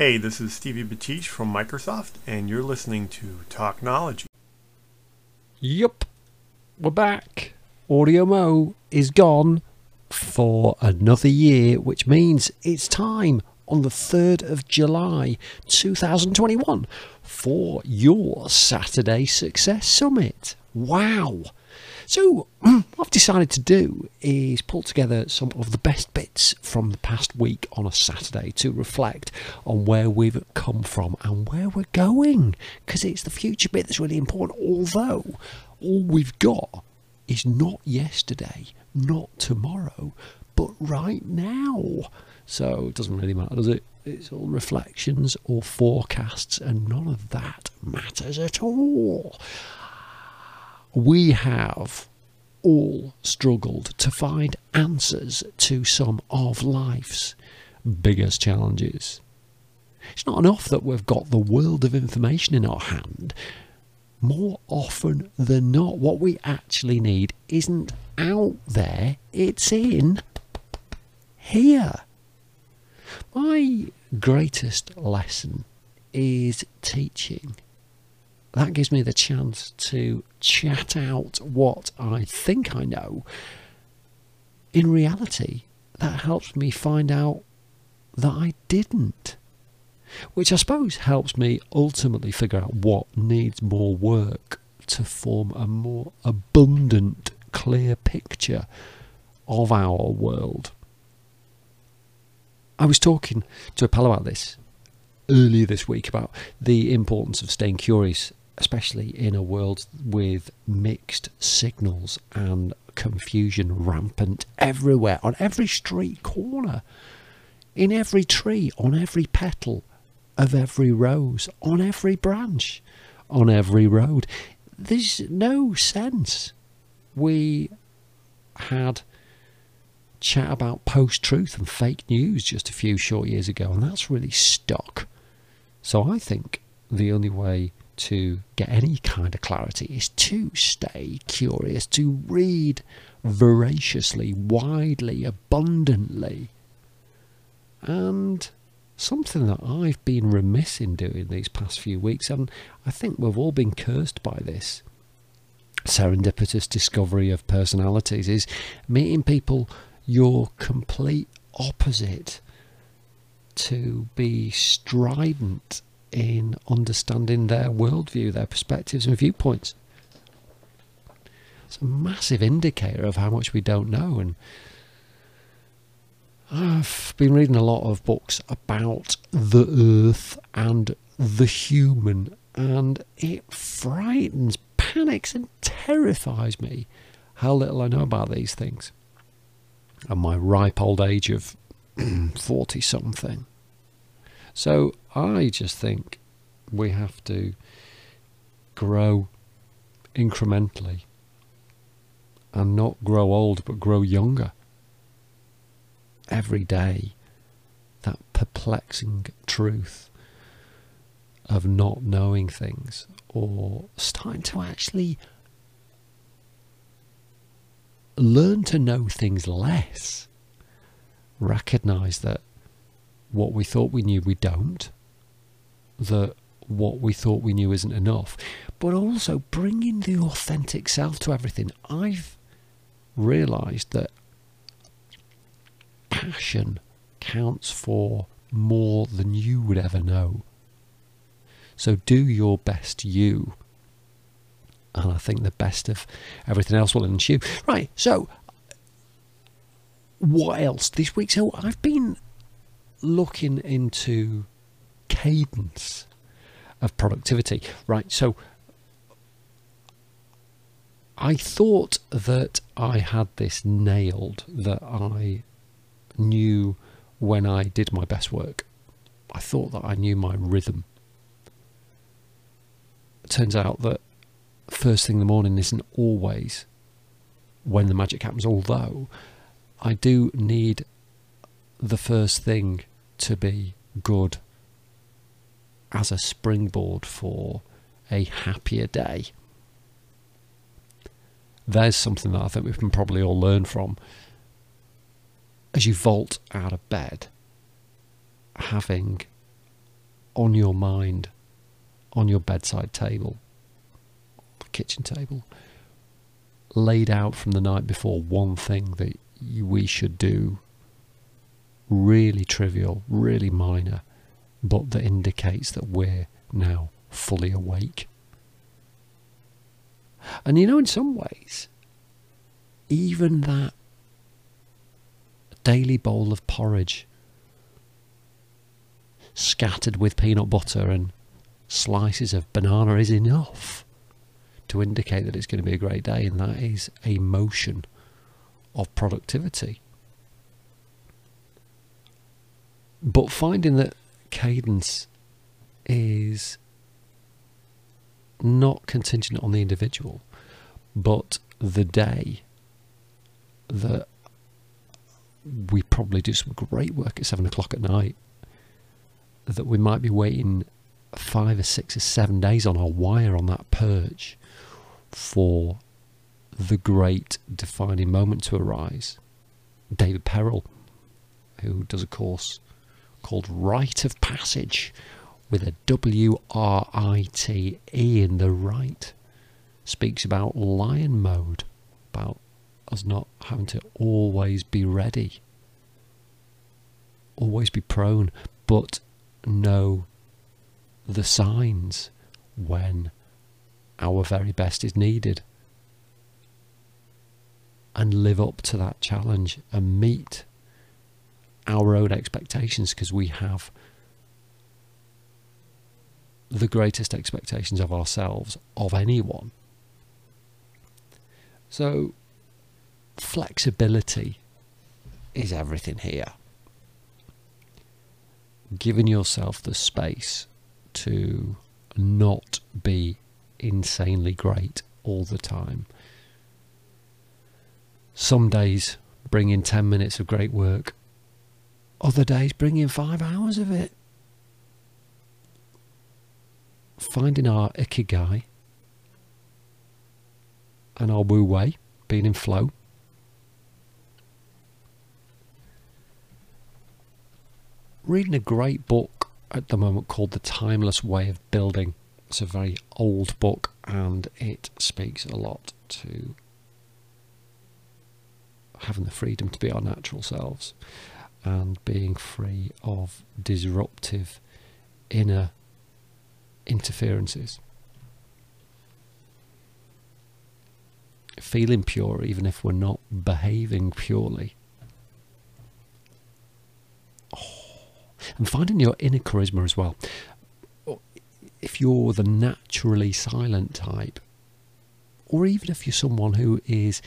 Hey, this is Stevie Batish from Microsoft, and you're listening to Thacknology. Yup, we're back. Audio Mo is gone for another year, which means it's time on the 3rd of July 2021 for your Saturday Success Summit. Wow! So, what I've decided to do is pull together some of the best bits from the past week on a Saturday to reflect on where we've come from and where we're going. Because it's the future bit that's really important, although all we've got is not yesterday, not tomorrow, but right now. So it doesn't really matter, does it? It's all reflections or forecasts, and none of that matters at all we have all struggled to find answers to some of life's biggest challenges. It's not enough that we've got the world of information in our hand. More often than not, what we actually need isn't out there, it's in here. My greatest lesson is teaching that gives me the chance to chat out what I think I know. In reality, that helps me find out that I didn't. Which I suppose helps me ultimately figure out what needs more work to form a more abundant, clear picture of our world. I was talking to a pal about this earlier this week about the importance of staying curious especially in a world with mixed signals and confusion rampant everywhere, on every street corner, in every tree, on every petal of every rose, on every branch, on every road. There's no sense. We had chat about post truth and fake news just a few short years ago, and that's really stuck. So I think the only way to get any kind of clarity is to stay curious, to read voraciously, widely, abundantly. And something that I've been remiss in doing these past few weeks, and I think we've all been cursed by this serendipitous discovery of personalities, is meeting people your complete opposite to be strident in understanding their worldview, their perspectives and viewpoints. It's a massive indicator of how much we don't know. And I've been reading a lot of books about the earth and the human, and it frightens, panics, and terrifies me how little I know about these things. And my ripe old age of 40 something. So I just think we have to grow incrementally and not grow old but grow younger every day. That perplexing truth of not knowing things or starting to actually learn to know things less. Recognize that what we thought we knew we don't, that what we thought we knew isn't enough, but also bringing the authentic self to everything. I've realized that passion counts for more than you would ever know. So do your best you. And I think the best of everything else will ensue. Right, so what else this week? So I've been looking into cadence of productivity. Right, so I thought that I had this nailed, that I knew when I did my best work. I thought that I knew my rhythm. It turns out that first thing in the morning isn't always when the magic happens, although I do need the first thing to be good as a springboard for a happier day. There's something that I think we can probably all learn from. As you vault out of bed, having on your mind, on your bedside table, kitchen table, laid out from the night before one thing that we should do, really trivial, really minor, but that indicates that we're now fully awake. And you know, in some ways, even that daily bowl of porridge scattered with peanut butter and slices of banana is enough to indicate that it's going to be a great day, and that is a motion of productivity. But finding that cadence is not contingent on the individual, but the day that we probably do some great work at seven o'clock at night, that we might be waiting five or six or seven days on our wire on that perch for the great defining moment to arise. David Perell, who does a course called Write of Passage with a W R I T E in the right, speaks about lion mode, about us not having to always be ready, always be prone, but know the signs when our very best is needed and live up to that challenge and meet our own expectations because we have the greatest expectations of ourselves of anyone. So, flexibility is everything here. Giving yourself the space to not be insanely great all the time. Some days bring in 10 minutes of great work, other days bring in five hours of it. Finding our ikigai and our wu wei, being in flow. Reading a great book at the moment called The Timeless Way of Building. It's a very old book and it speaks a lot to having the freedom to be our natural selves and being free of disruptive inner interferences. Feeling pure, even if we're not behaving purely. Oh. And finding your inner charisma as well. If you're the naturally silent type, or even if you're someone who is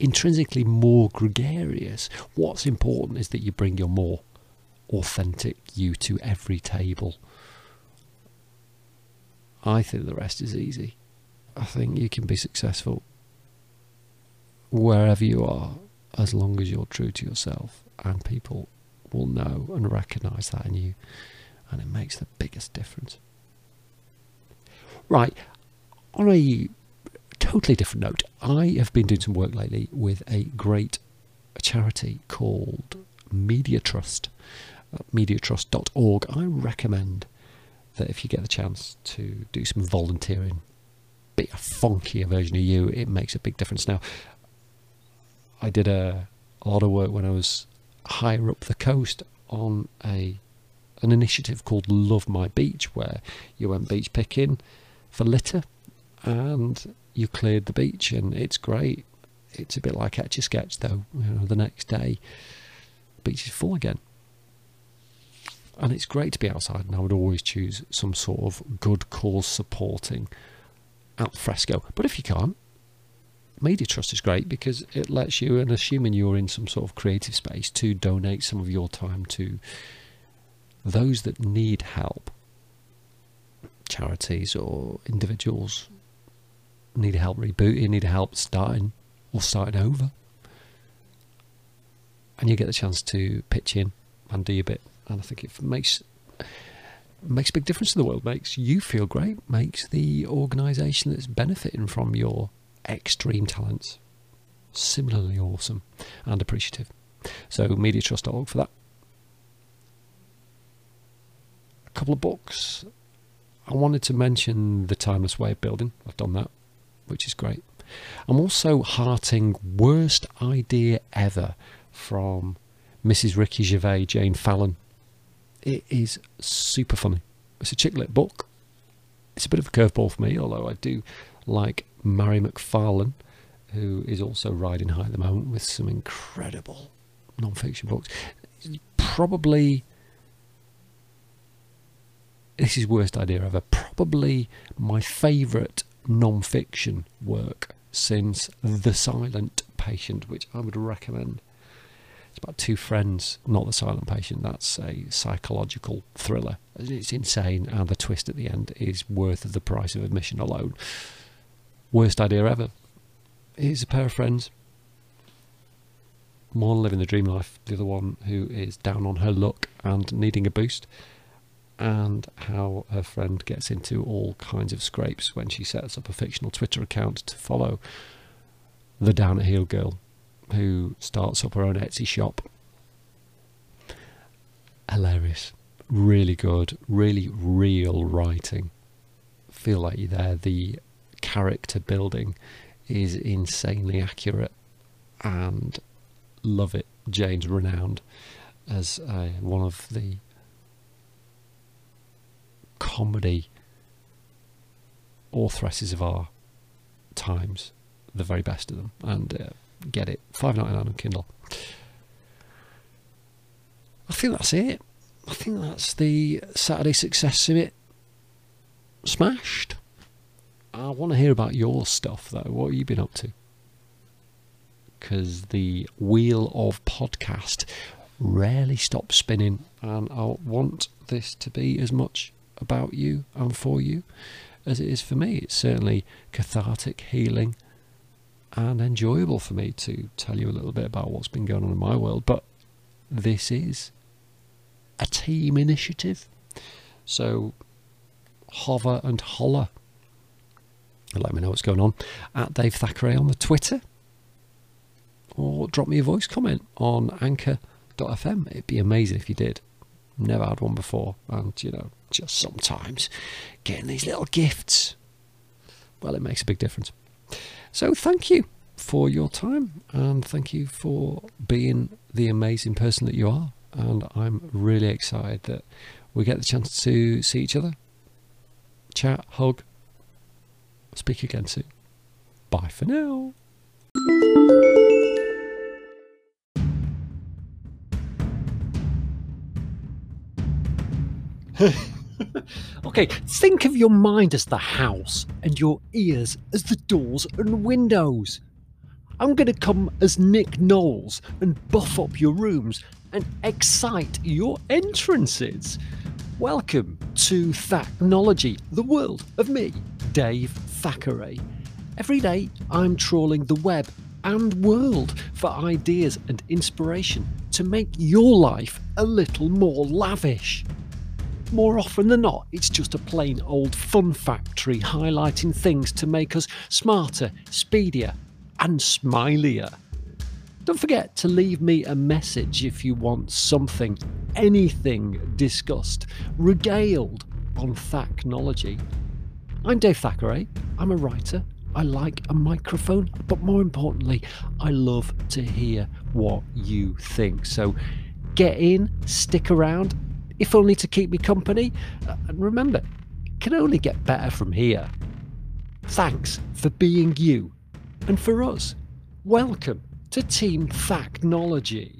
intrinsically more gregarious. What's important is that you bring your more authentic you to every table. I think the rest is easy. I think you can be successful wherever you are as long as you're true to yourself and people will know and recognize that in you and it makes the biggest difference. Right, on a totally different note, I have been doing some work lately with a great charity called Media Trust, uh, mediatrust.org. I recommend that if you get the chance to do some volunteering, be a funkier version of you, it makes a big difference. Now, I did a, a lot of work when I was higher up the coast on a an initiative called Love My Beach, where you went beach picking for litter and you cleared the beach, and it's great. It's a bit like Etch a Sketch, though. You know, the next day, the beach is full again, and it's great to be outside. And I would always choose some sort of good cause supporting al fresco. But if you can't, Media Trust is great because it lets you, and assuming you're in some sort of creative space, to donate some of your time to those that need help, charities or individuals need help rebooting, need help starting or starting over. And you get the chance to pitch in and do your bit. And I think it makes makes a big difference to the world, makes you feel great, makes the organisation that's benefiting from your extreme talents similarly awesome and appreciative. So mediatrust.org for that. A couple of books. I wanted to mention The Timeless Way of Building. I've done that, which is great. I'm also hearting Worst Idea Ever from Mrs. Ricky Gervais, Jane Fallon. It is super funny. It's a chick lit book. It's a bit of a curveball for me, although I do like Mary McFarlane, who is also riding high at the moment with some incredible non-fiction books. Probably, this is worst idea ever. Probably my favourite non-fiction work since The Silent Patient, which I would recommend. It's about two friends, not The Silent Patient. That's a psychological thriller. It's insane, and the twist at the end is worth the price of admission alone. Worst idea ever. Here's a pair of friends. One living the dream life, the other one who is down on her luck and needing a boost, and how her friend gets into all kinds of scrapes when she sets up a fictional Twitter account to follow the down at heel girl who starts up her own Etsy shop. Hilarious. Really good, really real writing. Feel like you're there. The character building is insanely accurate and love it. Jane's renowned as uh, one of the comedy authoresses of our times, the very best of them, and uh, get it five ninety nine on Kindle. I think that's it. I think that's the Saturday Success Summit smashed. I want to hear about your stuff though. What have you been up to? Because the wheel of podcast rarely stops spinning, and I want this to be as much about you and for you as it is for me. It's certainly cathartic, healing, and enjoyable for me to tell you a little bit about what's been going on in my world. But this is a team initiative. So hover and holler. Let me know what's going on at Dave Thackeray on the Twitter. Or drop me a voice comment on anchor.fm. It'd be amazing if you did. Never had one before. And, you know, just sometimes getting these little gifts, well, it makes a big difference. So thank you for your time and thank you for being the amazing person that you are. And I'm really excited that we get the chance to see each other, chat, hug, speak again soon. Bye for now. okay, think of your mind as the house and your ears as the doors and windows. I'm going to come as Nick Knowles and buff up your rooms and excite your entrances. Welcome to Thacknology, the world of me, Dave Thackeray. Every day I'm trawling the web and world for ideas and inspiration to make your life a little more lavish. More often than not, it's just a plain old fun factory highlighting things to make us smarter, speedier, and smilier. Don't forget to leave me a message if you want something, anything discussed, regaled on Thacknology. I'm Dave Thackeray. I'm a writer. I like a microphone, but more importantly, I love to hear what you think. So get in, stick around, if only to keep me company. Uh, and remember, it can only get better from here. Thanks for being you. And for us, welcome to Team Thacknology.